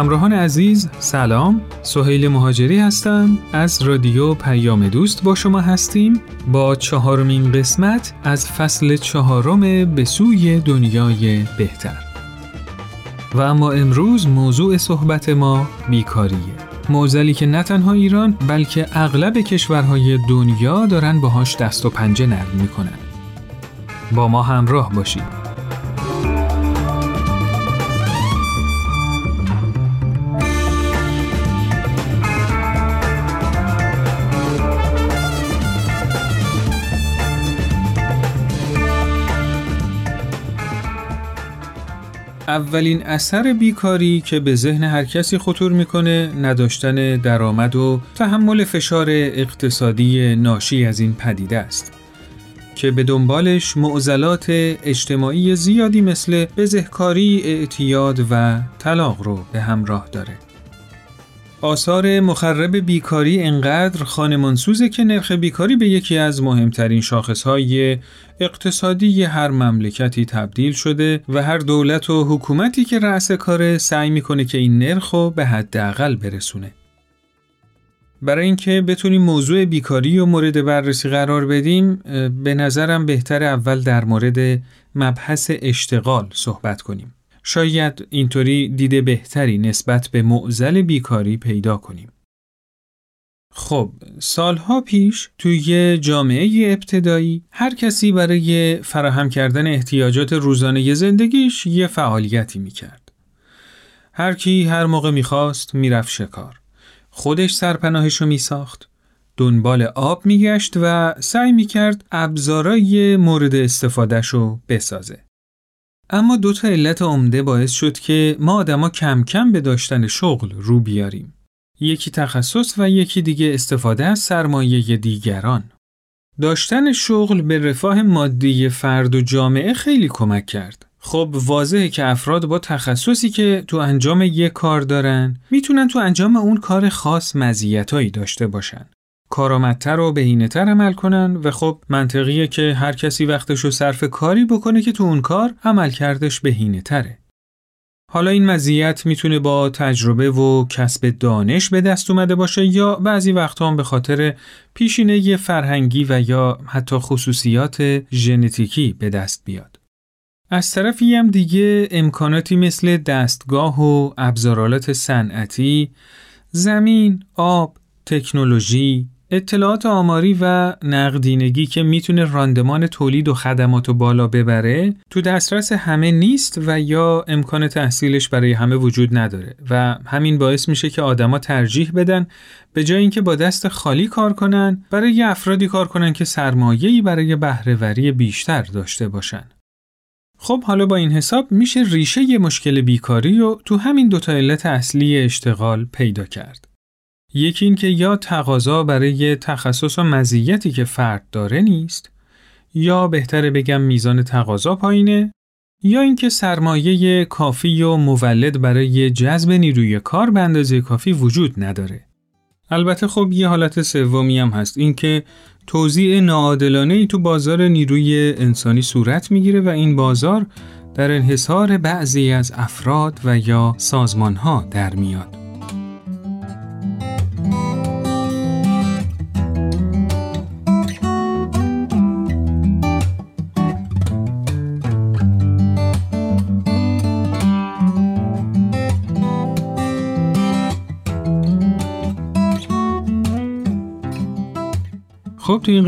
همراهان عزیز سلام. سهیل مهاجری هستم. از رادیو پیام دوست با شما هستیم. با چهارمین قسمت از فصل چهارم به سوی دنیای بهتر. و اما امروز موضوع صحبت ما بیکاریه. موزلی که نه تنها ایران بلکه اغلب کشورهای دنیا دارن باهاش دست و پنجه نرم می‌کنن. با ما همراه باشید. اولین اثر بیکاری که به ذهن هر کسی خطور می‌کنه نداشتن درآمد و تحمل فشار اقتصادی ناشی از این پدیده است که به دنبالش معضلات اجتماعی زیادی مثل بزهکاری، اعتیاد و طلاق رو به همراه داره. آثار مخرب بیکاری انقدر خانمانسوزه که نرخ بیکاری به یکی از مهمترین شاخصهای اقتصادی هر مملکتی تبدیل شده و هر دولت و حکومتی که رأس کار سعی می‌کنه که این نرخ رو به حداقل برسونه. برای اینکه بتونیم موضوع بیکاری و مورد بررسی قرار بدیم به نظرم بهتر اول در مورد مبحث اشتغال صحبت کنیم. شاید اینطوری دیده بهتری نسبت به معزل بیکاری پیدا کنیم. خب سالها پیش توی جامعه ابتدایی هر کسی برای فراهم کردن احتیاجات روزانه زندگیش یه فعالیتی می‌کرد. هر کی هر موقع می‌خواست می‌رفت شکار. خودش سرپناهشو میساخت. دنبال آب میگشت و سعی می‌کرد ابزارای مورد استفادهشو بسازه. اما دو تا علت عمده باعث شد که ما آدما کم کم به داشتن شغل رو بیاریم. یکی تخصص و یکی دیگه استفاده از سرمایه دیگران. داشتن شغل به رفاه مادی فرد و جامعه خیلی کمک کرد. خب واضحه که افراد با تخصصی که تو انجام یک کار دارن می‌تونن تو انجام اون کار خاص مزیتایی داشته باشن. کارآمدتر و بهینه‌تر عمل کنن و خب منطقیه که هر کسی وقتش رو صرف کاری بکنه که تو اون کار عمل کردش بهینه تره. حالا این مزیت می‌تونه با تجربه و کسب دانش به دست اومده باشه یا بعضی وقتا هم به خاطر پیشینه فرهنگی و یا حتی خصوصیات ژنتیکی به دست بیاد. از طرفی هم دیگه امکاناتی مثل دستگاه و ابزارالات صنعتی، زمین، آب، تکنولوژی، اطلاعات آماری و نقدینگی که می‌تونه راندمان تولید و خدمات و بالا ببره تو دسترس همه نیست و یا امکان تحصیلش برای همه وجود نداره و همین باعث میشه که آدما ترجیح بدن به جای اینکه با دست خالی کار کنن برای افرادی کار کنن که سرمایه‌ای برای بهرهوری بیشتر داشته باشن. خب حالا با این حساب میشه ریشه یه مشکل بیکاری و تو همین دوتا علت اصلی اشتغال پیدا کرد. یکی این که یا تقاضا برای تخصص و مزیتی که فرد داره نیست یا بهتره بگم میزان تقاضا پایینه یا اینکه سرمایه کافی و مولد برای جذب نیروی کار به اندازه کافی وجود نداره. البته خب یه حالت سومی هم هست اینکه توزیع ناعادلانه ای تو بازار نیروی انسانی صورت می‌گیره و این بازار در انحصار بعضی از افراد و یا سازمان ها در میاد.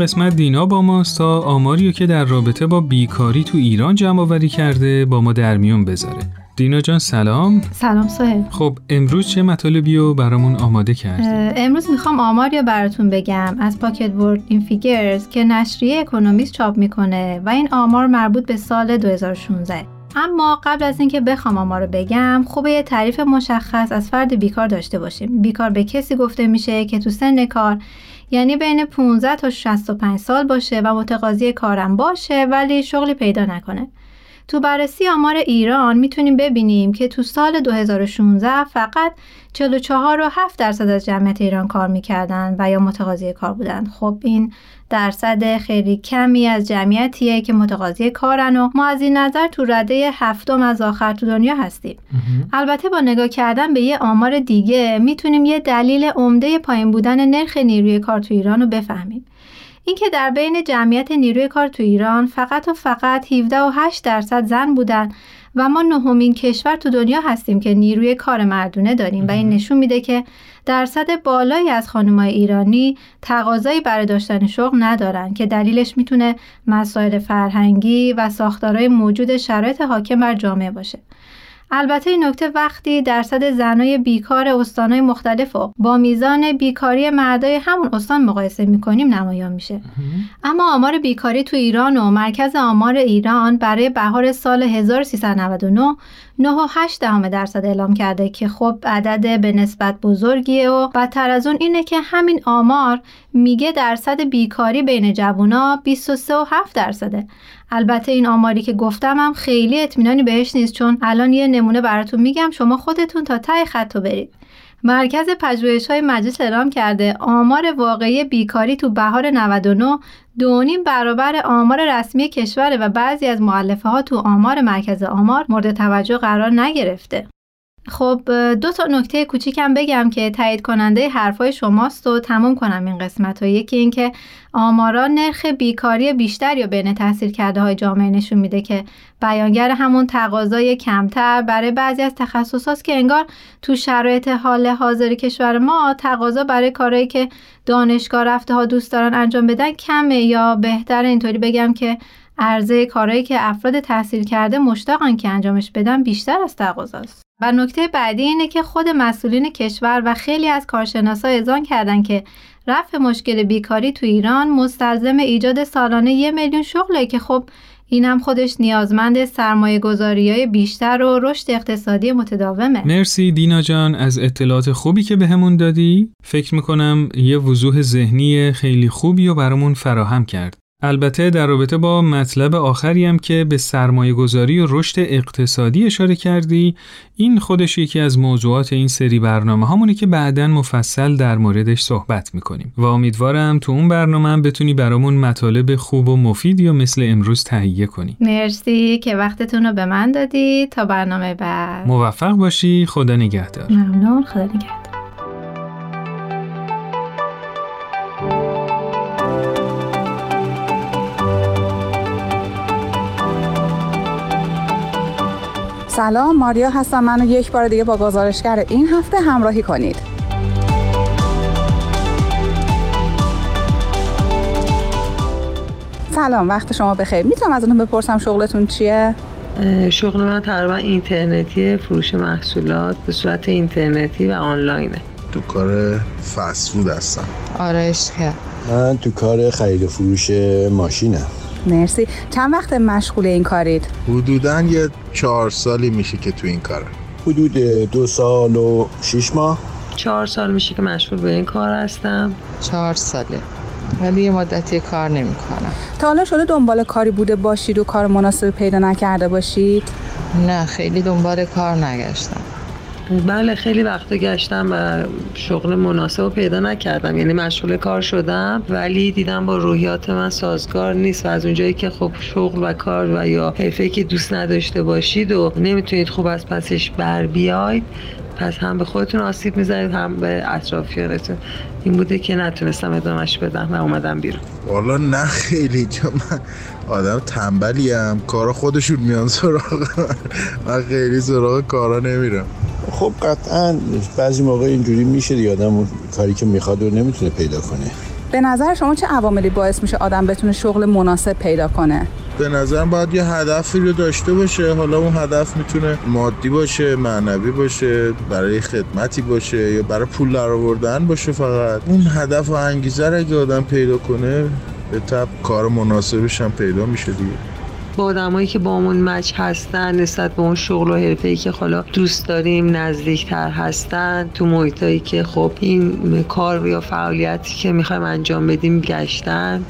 قسمت دینا با ماست تا آماریو که در رابطه با بیکاری تو ایران جمع آوری کرده با ما در میون بذاره. دینا جان سلام. سلام سهل خب امروز چه مطالبی رو برامون آماده کرد امروز می‌خوام آماری رو براتون بگم. از پاکت ورد این فیگرز که نشریه اکونومیست چاپ می‌کنه و این آمار مربوط به سال 2016 اما قبل از اینکه بخوام آمار رو بگم خوبه یه تعریف مشخص از فرد بیکار داشته باشیم. بیکار به کسی گفته میشه که تو سن کار یعنی بین 15 تا 65 سال باشه و متقاضی کارم باشه ولی شغلی پیدا نکنه. تو بررسی آمار ایران می‌تونیم ببینیم که تو سال 2016 فقط 44 و 7 درصد از جمعیت ایران کار می‌کردن و یا متقاضی کار بودن. خب این درصد خیلی کمی از جمعیتیه که متقاضی کارن و ما از این نظر تو رده هفتم از آخر تو دنیا هستیم. البته با نگاه کردن به یه آمار دیگه می‌تونیم یه دلیل عمده پایین بودن نرخ نیروی کار تو ایران رو بفهمیم. اینکه در بین جمعیت نیروی کار تو ایران فقط و فقط 17 و 8 درصد زن بودن و ما نهمین کشور تو دنیا هستیم که نیروی کار مردونه داریم و این نشون میده که درصد بالایی از خانمای ایرانی تقاضایی برای داشتن شغل ندارن که دلیلش می‌تونه مسائل فرهنگی و ساختارهای موجود شرایط حاکم بر جامعه باشه. البته این نکته وقتی درصد زنای بیکار استانهای مختلف و با میزان بیکاری مردای همون استان مقایسه می‌کنیم نمایان میشه. اما آمار بیکاری تو ایران و مرکز آمار ایران برای بهار سال 1399 9.8 دهم درصد اعلام کرده که خب عدد به نسبت بزرگیه و بدتر از اون اینه که همین آمار میگه درصد بیکاری بین جوونا 23.7 درصده. البته این آماری که گفتم هم خیلی اطمینانی بهش نیست چون الان یه نمونه براتون میگم شما خودتون تا ته خط برید. مرکز پژوهش های مجلس اعلام کرده آمار واقعی بیکاری تو بهار 99 دونیم برابر آمار رسمی کشوره و بعضی از معلفه ها تو آمار مرکز آمار مورد توجه قرار نگرفته. خب دو تا نکته کوچیکم بگم که تایید کننده حرفای شماست و تموم کنم این قسمت و یکی اینکه آمارا نرخ بیکاری بیشتر یا بین تحصیل کرده های جامعه نشون میده که بیانگر همون تقاضای کمتر برای بعضی از تخصصات که انگار تو شرایط حال حاضر کشور ما تقاضا برای کارهایی که دانشگاه رفته ها دوست دارن انجام بدن کمه. یا بهتر اینطوری بگم که عرضه کارهایی که افراد تحصیل کرده مشتاقن که انجامش بدن بیشتر از تقاضاست. و نکته بعدی اینه که خود مسئولین کشور و خیلی از کارشناسا اذعان کردن که رفع مشکل بیکاری تو ایران مستلزم ایجاد سالانه یه میلیون شغله که خب این هم خودش نیازمند سرمایه گذاری های بیشتر و رشد اقتصادی متداومه. مرسی دینا جان از اطلاعات خوبی که بهمون به دادی. فکر می‌کنم یه وضوح ذهنی خیلی خوبی رو برامون فراهم کرد. البته در رابطه با مطلب آخری هم که به سرمایه گذاری و رشد اقتصادی اشاره کردی این خودش یکی از موضوعات این سری برنامه همونی که بعدا مفصل در موردش صحبت می‌کنیم. و امیدوارم تو اون برنامه هم بتونی برامون مطالب خوب و مفیدی و مثل امروز تهیه کنی. مرسی که وقتتون رو به من دادی. تا برنامه بعد. موفق باشی. خدا نگهدار. ممنون. خدا نگهدار. سلام ماریا هستم. منو یک بار دیگه با گزارشگر این هفته همراهی کنید. سلام وقت شما بخیر. می‌تونم ازتون بپرسم شغلتون چیه؟ شغل من تقریبا اینترنتی فروش محصولات به صورت اینترنتی و آنلاینه. تو کار فسفود هستم. آرش که من تو کار خرید و فروش ماشینم. مرسی. چند وقت مشغول این کارید؟ حدودا یه چهار سالی میشه که تو این کارم حدود دو سال و شیش ماه. چهار سال میشه که مشغول به این کار هستم. چهار ساله. ولی یه مدتی کار نمی کنم تا حالا شده دنبال کاری بوده باشید و کار مناسب پیدا نکرده باشید؟ نه خیلی دنبال کار نگشتم. بله خیلی وقت گشتم و شغل مناسب پیدا نکردم. یعنی مشغول کار شدم ولی دیدم با روحیات من سازگار نیست و از اونجایی که خب شغل و کار و یا حرفه که دوست نداشته باشید و نمی‌تونید خوب از پسش بر بیاید پس هم به خودتون آسیب می‌زنید هم به اطرافیانتون این بوده که نتونستم ادامش بدم و اومدم بیرون. والا نه خیلی چون من آدم تنبلیم کارا خودشون میان سراغ من خیلی سراغ کارا نمیرم. خب قطعا بعضی موقع اینجوری میشه دیگه. آدم کاری که می‌خواد رو نمی‌تونه پیدا کنه. به نظر شما چه عواملی باعث میشه آدم بتونه شغل مناسب پیدا کنه؟ به نظرم باید یه هدفی رو داشته باشه. حالا اون هدف می‌تونه مادی باشه معنوی باشه برای خدمتی باشه یا برای پول در آوردن باشه فقط. اون هدف و انگیزه رو اگه آدم پیدا کنه به تب کار مناسبش هم پیدا میشه دیگه. با آدمایی که با اون مچ هستن نسبت به اون شغل و حرفه که حالا دوست داریم نزدیکتر هستن تو محیطایی که خب این کار یا فعالیتی که می‌خوایم انجام بدیم گشتن.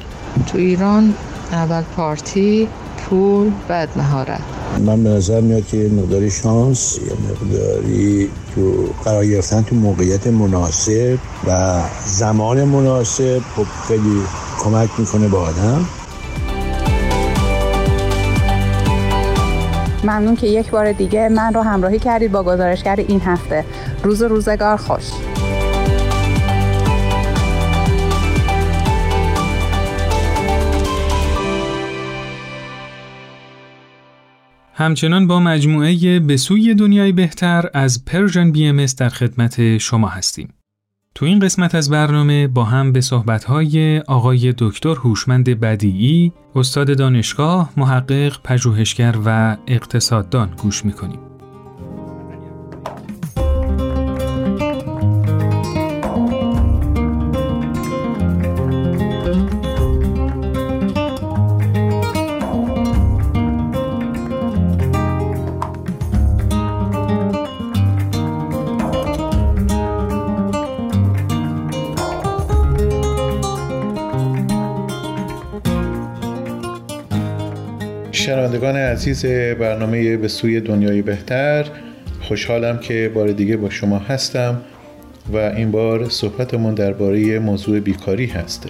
تو ایران اول پارتی پول بعد مهارت. من به نظر میاد که مقداری شانس یا مقداری تو قرار گرفتن تو موقعیت مناسب و زمان مناسب خب خیلی کمک می‌کنه به آدم. ممنون که یک بار دیگه من رو همراهی کردید با گزارشگر این هفته. روز و روزگار خوش. همچنان با مجموعه به سوی دنیای بهتر از پرژن بی ام در خدمت شما هستیم. تو این قسمت از برنامه با هم به صحبت‌های آقای دکتر هوشمند بدیعی، استاد دانشگاه، محقق، پژوهشگر و اقتصاددان گوش می‌کنیم. شنوندگان عزیز برنامه به سوی دنیای بهتر خوشحالم که بار دیگه با شما هستم و این بار صحبتمون درباره موضوع بیکاری هست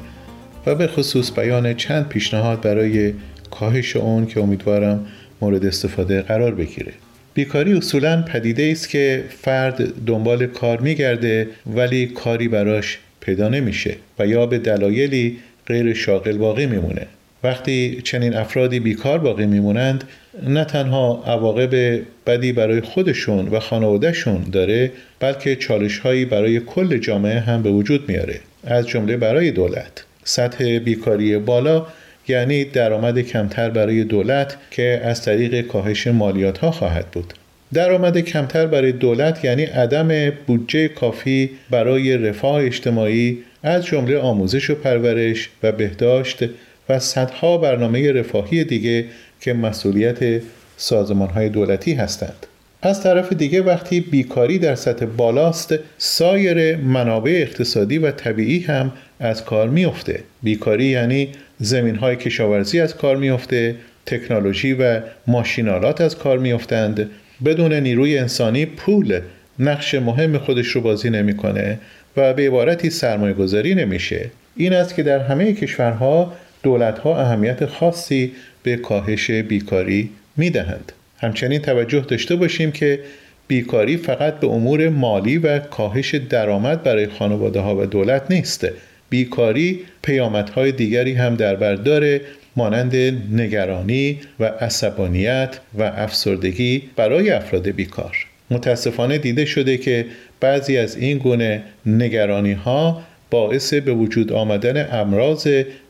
و به خصوص بیان چند پیشنهاد برای کاهش اون که امیدوارم مورد استفاده قرار بگیره. بیکاری اصولا پدیده است که فرد دنبال کار میگرده ولی کاری براش پیدا نمیشه و یا به دلایلی غیر شاغل باقی میمونه. وقتی چنین افرادی بیکار باقی میمونند نه تنها عواقب بدی برای خودشون و خانوادهشون داره بلکه چالش هایی برای کل جامعه هم به وجود میاره. از جمله برای دولت. سطح بیکاری بالا یعنی درآمد کمتر برای دولت که از طریق کاهش مالیات ها خواهد بود. درآمد کمتر برای دولت یعنی عدم بودجه کافی برای رفاه اجتماعی از جمله آموزش و پرورش و بهداشت و صدها برنامه رفاهی دیگه که مسئولیت سازمان های دولتی هستند. از طرف دیگه وقتی بیکاری در سطح بالاست سایر منابع اقتصادی و طبیعی هم از کار میفته بیکاری یعنی زمین های کشاورزی از کار میفته تکنولوژی و ماشینالات از کار میافتند. بدون نیروی انسانی پول نقش مهم خودش رو بازی نمی‌کنه و به عبارتی سرمایه گذاری نمیشه. این است که در همه کشورها دولت ها اهمیت خاصی به کاهش بیکاری می دهند. همچنین توجه داشته باشیم که بیکاری فقط به امور مالی و کاهش درآمد برای خانواده ها و دولت نیست. بیکاری پیامدهای دیگری هم در بر داره مانند نگرانی و عصبانیت و افسردگی برای افراد بیکار. متاسفانه دیده شده که بعضی از این گونه نگرانی ها باعث به وجود آمدن امراض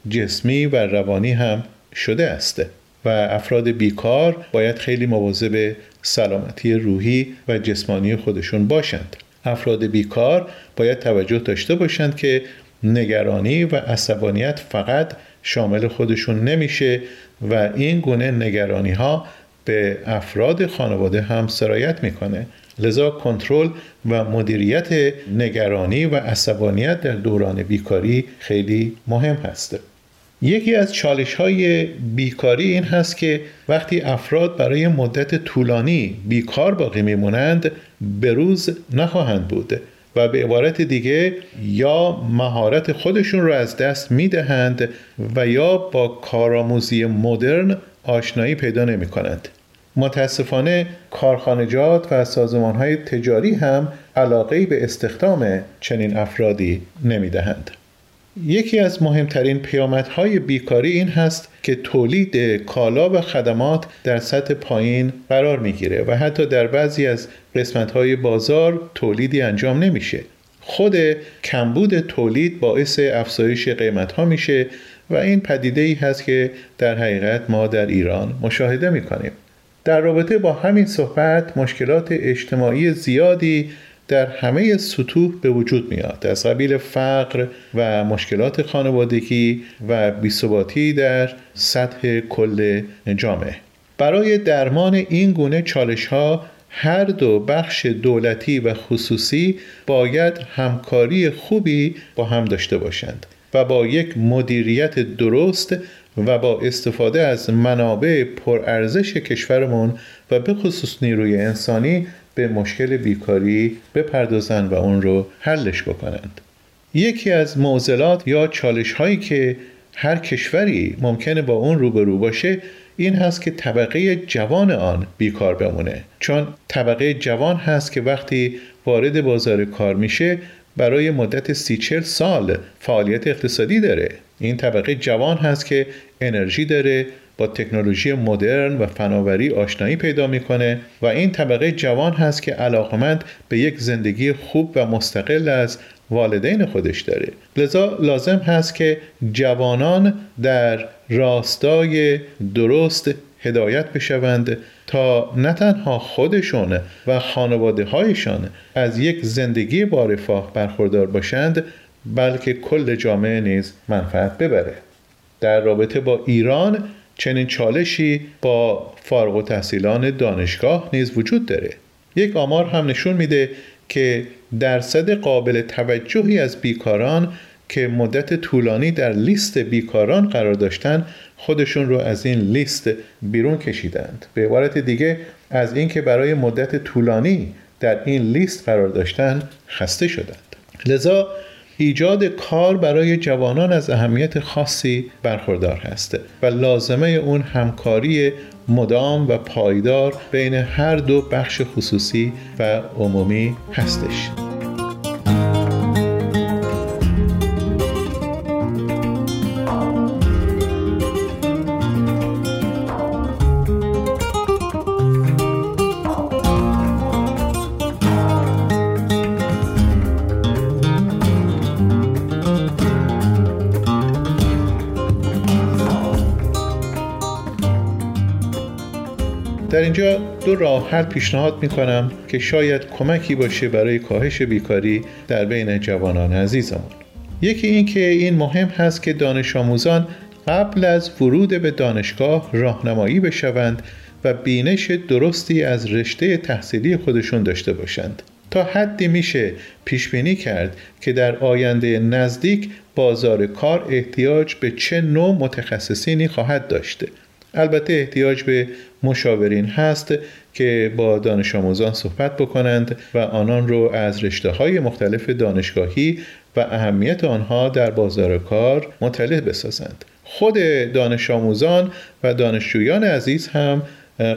جسمی و روانی هم شده است و افراد بیکار باید خیلی مواظب سلامتی روحی و جسمانی خودشون باشند. افراد بیکار باید توجه داشته باشند که نگرانی و عصبانیت فقط شامل خودشون نمیشه و این گونه نگرانی ها به افراد خانواده هم سرایت می‌کنه لذا کنترل و مدیریت نگرانی و عصبانیت در دوران بیکاری خیلی مهم هست. یکی از چالش های بیکاری این هست که وقتی افراد برای مدت طولانی بیکار باقی میمونند به روز نخواهند بود و به عبارت دیگه یا مهارت خودشون رو از دست می‌دهند و یا با کارآموزی مدرن آشنایی پیدا نمی کنند. متاسفانه کارخانجات و سازمان های تجاری هم علاقه به استخدام چنین افرادی نمی دهند. یکی از مهمترین پیامدهای بیکاری این هست که تولید کالا و خدمات در سطح پایین قرار می‌گیره و حتی در بعضی از قسمتهای بازار تولیدی انجام نمیشه. خود کمبود تولید باعث افزایش قیمت ها میشه و این پدیده ای هست که در حقیقت ما در ایران مشاهده می‌کنیم. در رابطه با همین صحبت مشکلات اجتماعی زیادی در همه سطوح به وجود میاد. از قبیل فقر و مشکلات خانوادگی و بیثباتی در سطح کل جامعه. برای درمان این گونه چالش ها هر دو بخش دولتی و خصوصی باید همکاری خوبی با هم داشته باشند. و با یک مدیریت درست و با استفاده از منابع پرارزش کشورمون و به خصوص نیروی انسانی به مشکل بیکاری بپردازند و اون رو حلش بکنند. یکی از معضلات یا چالش هایی که هر کشوری ممکنه با اون روبرو باشه این هست که طبقه جوان آن بیکار بمونه. چون طبقه جوان هست که وقتی وارد بازار کار میشه برای مدت سی چل سال فعالیت اقتصادی داره. این طبقه جوان هست که انرژی داره با تکنولوژی مدرن و فناوری آشنایی پیدا می‌کنه و این طبقه جوان هست که علاقمند به یک زندگی خوب و مستقل از والدین خودش داره. لذا لازم هست که جوانان در راستای درست هدایت بشوند تا نه تنها خودشون و خانواده هایشان از یک زندگی با رفاه برخوردار باشند بلکه کل جامعه نیز منفعت ببره در رابطه با ایران چنین چالشی با فارغ و تحصیلان دانشگاه نیز وجود داره. یک آمار هم نشون میده که درصد قابل توجهی از بیکاران که مدت طولانی در لیست بیکاران قرار داشتن خودشون رو از این لیست بیرون کشیدند. به عبارت دیگه از اینکه برای مدت طولانی در این لیست قرار داشتن خسته شدند. لذا ایجاد کار برای جوانان از اهمیت خاصی برخوردار هست و لازمه اون همکاری مدام و پایدار بین هر دو بخش خصوصی و عمومی هستش. راه حل پیشنهاد می کنم که شاید کمکی باشه برای کاهش بیکاری در بین جوانان عزیزمون. یکی این که این مهم هست که دانش آموزان قبل از ورود به دانشگاه راهنمایی بشوند و بینش درستی از رشته تحصیلی خودشون داشته باشند. تا حدی میشه پیش بینی کرد که در آینده نزدیک بازار کار احتیاج به چه نوع متخصصینی خواهد داشته. البته احتیاج به مشاورین هست که با دانش آموزان صحبت بکنند و آنان رو از رشته های مختلف دانشگاهی و اهمیت آنها در بازار کار مطلع بسازند. خود دانش آموزان و دانشجویان عزیز هم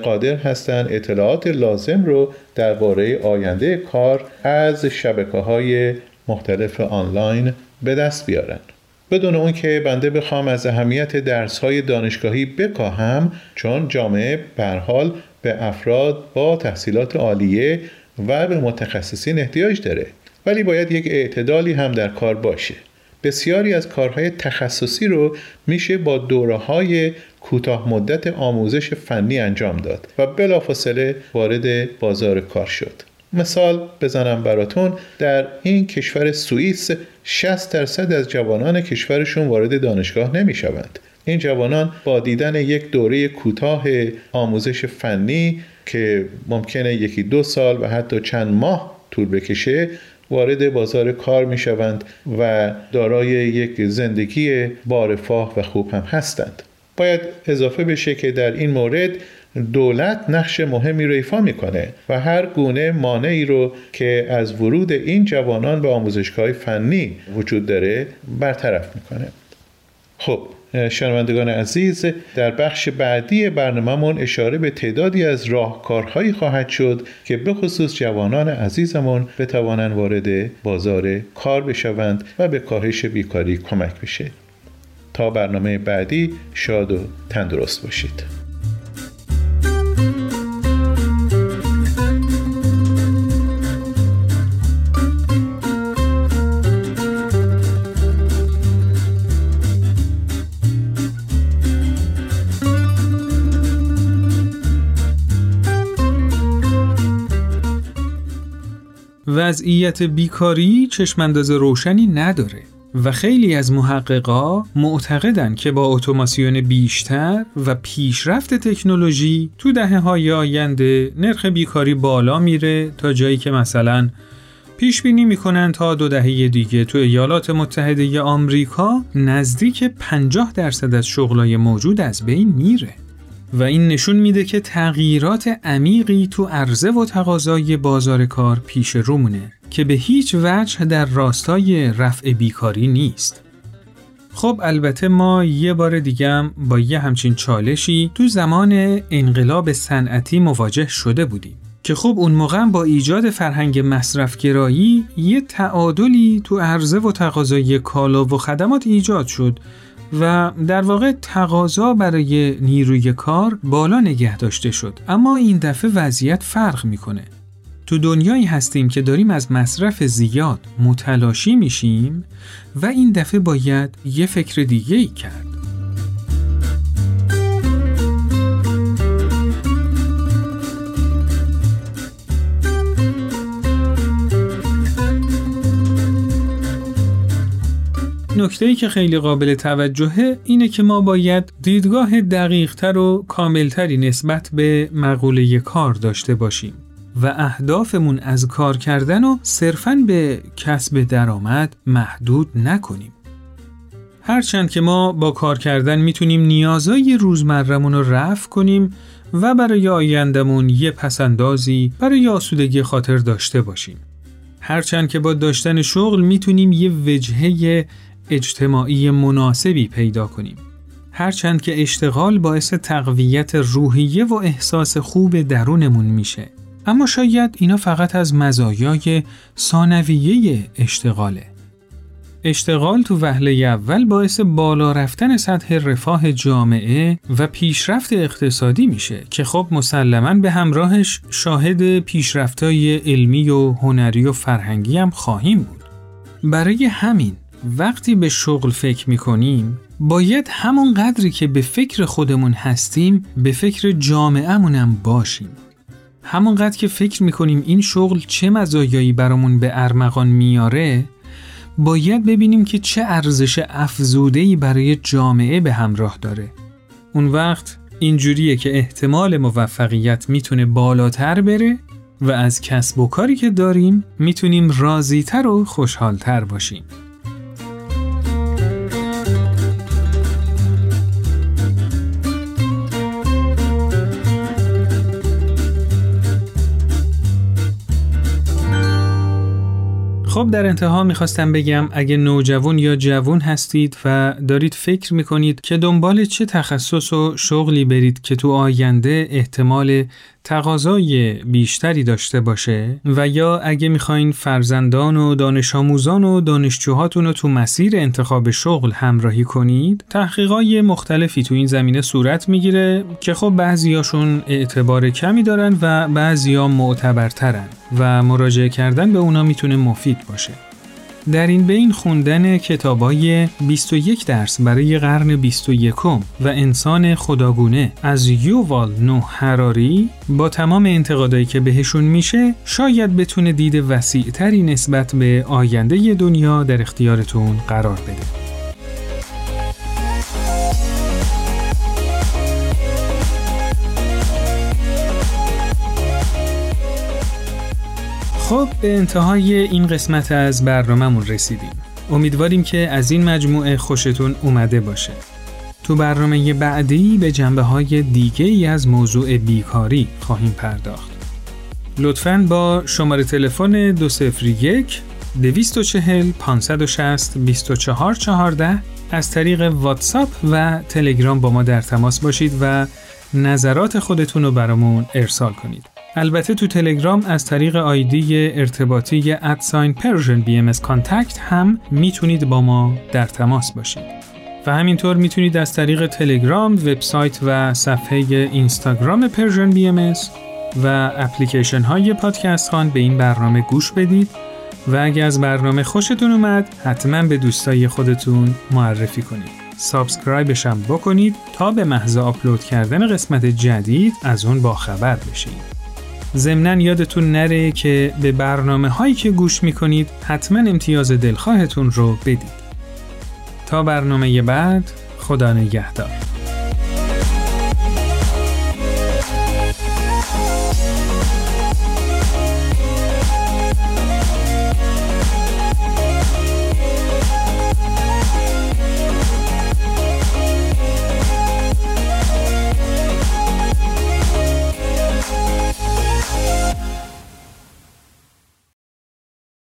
قادر هستند اطلاعات لازم رو درباره آینده کار از شبکه های مختلف آنلاین به دست بیارند بدون اون که بنده بخوام از اهمیت درس های دانشگاهی بکاهم چون جامعه حال به افراد با تحصیلات عالیه و به متخصصین احتیاج داره. ولی باید یک اعتدالی هم در کار باشه. بسیاری از کارهای تخصصی رو میشه با دوره های کوتاه مدت آموزش فنی انجام داد و بلافاصله وارد بازار کار شد. مثال بزنم براتون در این کشور سوئیس 60 درصد از جوانان کشورشون وارد دانشگاه نمی شوند. این جوانان با دیدن یک دوره کوتاه آموزش فنی که ممکنه یکی دو سال و حتی چند ماه طول بکشه وارد بازار کار می شوند و دارای یک زندگی بارفاه و خوب هم هستند. باید اضافه بشه که در این مورد دولت نقش مهمی رو ایفا می‌کنه و هر گونه مانعی رو که از ورود این جوانان به آموزشگاه فنی وجود داره برطرف می‌کنه. خب شنوندگان عزیز در بخش بعدی برنامهمون اشاره به تعدادی از راهکارهایی خواهد شد که به خصوص جوانان عزیزمون بتوانند وارد بازار کار بشوند و به کاهش بیکاری کمک بشه. تا برنامه بعدی شاد و تندرست باشید. وضعیت بیکاری چشمانداز روشنی نداره و خیلی از محققا معتقدن که با اتوماسیون بیشتر و پیشرفت تکنولوژی تو دهه های آینده نرخ بیکاری بالا میره تا جایی که مثلا پیش بینی می‌کنن تا دو دهه دیگه تو ایالات متحده آمریکا نزدیک 50 درصد از شغلای موجود از بین میره. و این نشون میده که تغییرات عمیقی تو عرضه و تقاضای بازار کار پیش رومونه که به هیچ وجه در راستای رفع بیکاری نیست. خب البته ما یه بار دیگه با یه همچین چالشی تو زمان انقلاب صنعتی مواجه شده بودیم. که خب اون موقع با ایجاد فرهنگ مصرفگرایی یه تعادلی تو عرضه و تقاضای کالا و خدمات ایجاد شد و در واقع تقاضا برای نیروی کار بالا نگه داشته شد. اما این دفعه وضعیت فرق می‌کنه. تو دنیایی هستیم که داریم از مصرف زیاد متلاشی میشیم و این دفعه باید یه فکر دیگه ای کرد. نکته که خیلی قابل توجهه اینه که ما باید دیدگاه دقیقتر و کاملتری نسبت به مقوله کار داشته باشیم و اهدافمون از کار کردن و صرفاً به کسب درآمد محدود نکنیم. هرچند که ما با کار کردن می‌تونیم نیازای روزمرمون رو رفع کنیم و برای آیندمون یه پسندازی برای آسودگی خاطر داشته باشیم. هرچند که با داشتن شغل می‌تونیم یه وجهه اجتماعی مناسبی پیدا کنیم. هرچند که اشتغال باعث تقویت روحیه و احساس خوب درونمون میشه. اما شاید اینا فقط از مزایای ثانویه اشتغاله. اشتغال تو وهله اول باعث بالا رفتن سطح رفاه جامعه و پیشرفت اقتصادی میشه که خب مسلما به همراهش شاهد پیشرفتای علمی و هنری و فرهنگی هم خواهیم بود. برای همین وقتی به شغل فکر می کنیم باید همون قدری که به فکر خودمون هستیم به فکر جامعهمونم باشیم. همون قدر که فکر می کنیم این شغل چه مزایایی برامون به ارمغان میاره باید ببینیم که چه ارزش افزودهی برای جامعه به همراه داره. اون وقت اینجوریه که احتمال موفقیت می‌تونه بالاتر بره و از کسب و کاری که داریم می‌تونیم راضیتر و خوشحالتر باشیم. خب در انتها می‌خواستم بگم اگه نوجوان یا جوون هستید و دارید فکر می‌کنید که دنبال چه تخصص و شغلی برید که تو آینده احتمال تقاضای بیشتری داشته باشه و یا اگه می‌خواین فرزندان و دانش آموزان و دانشجوهاتون رو تو مسیر انتخاب شغل همراهی کنید تحقیقای مختلفی تو این زمینه صورت می‌گیره که خب بعضیاشون اعتبار کمی دارن و بعضیا معتبرترن و مراجعه کردن به اونا می‌تونه مفید باشه. در این بین خوندن کتابای 21 درس برای قرن 21 و انسان خداگونه از یووال نو هراری با تمام انتقادایی که بهشون میشه شاید بتونه دید وسیعتری نسبت به آینده دنیا در اختیارتون قرار بده. خب به انتهای این قسمت از برنامهمون رسیدیم. امیدواریم که از این مجموعه خوشتون اومده باشه. تو برنامه بعدی به جنبه های دیگه ای از موضوع بیکاری خواهیم پرداخت. لطفاً با شماره تلفن 201 240 560 2414 از طریق واتساپ و تلگرام با ما در تماس باشید و نظرات خودتون رو برامون ارسال کنید. البته تو تلگرام از طریق آیدی ارتباطی at sign Persian BM contact هم می‌تونید با ما در تماس باشید. و همینطور می‌تونید از طریق تلگرام، وبسایت و صفحه اینستاگرام Persian BM و اپلیکیشن های پادکست خان به این برنامه گوش بدید و اگه از برنامه خوشتون اومد حتما به دوستای خودتون معرفی کنید. subscribe ش هم بکنید تا به محض آپلود کردن قسمت جدید از اون باخبر بشید. ضمنا یادتون نره که به برنامه هایی که گوش می‌کنید حتما امتیاز دلخواهتون رو بدید. تا برنامه بعد خدا نگهدار.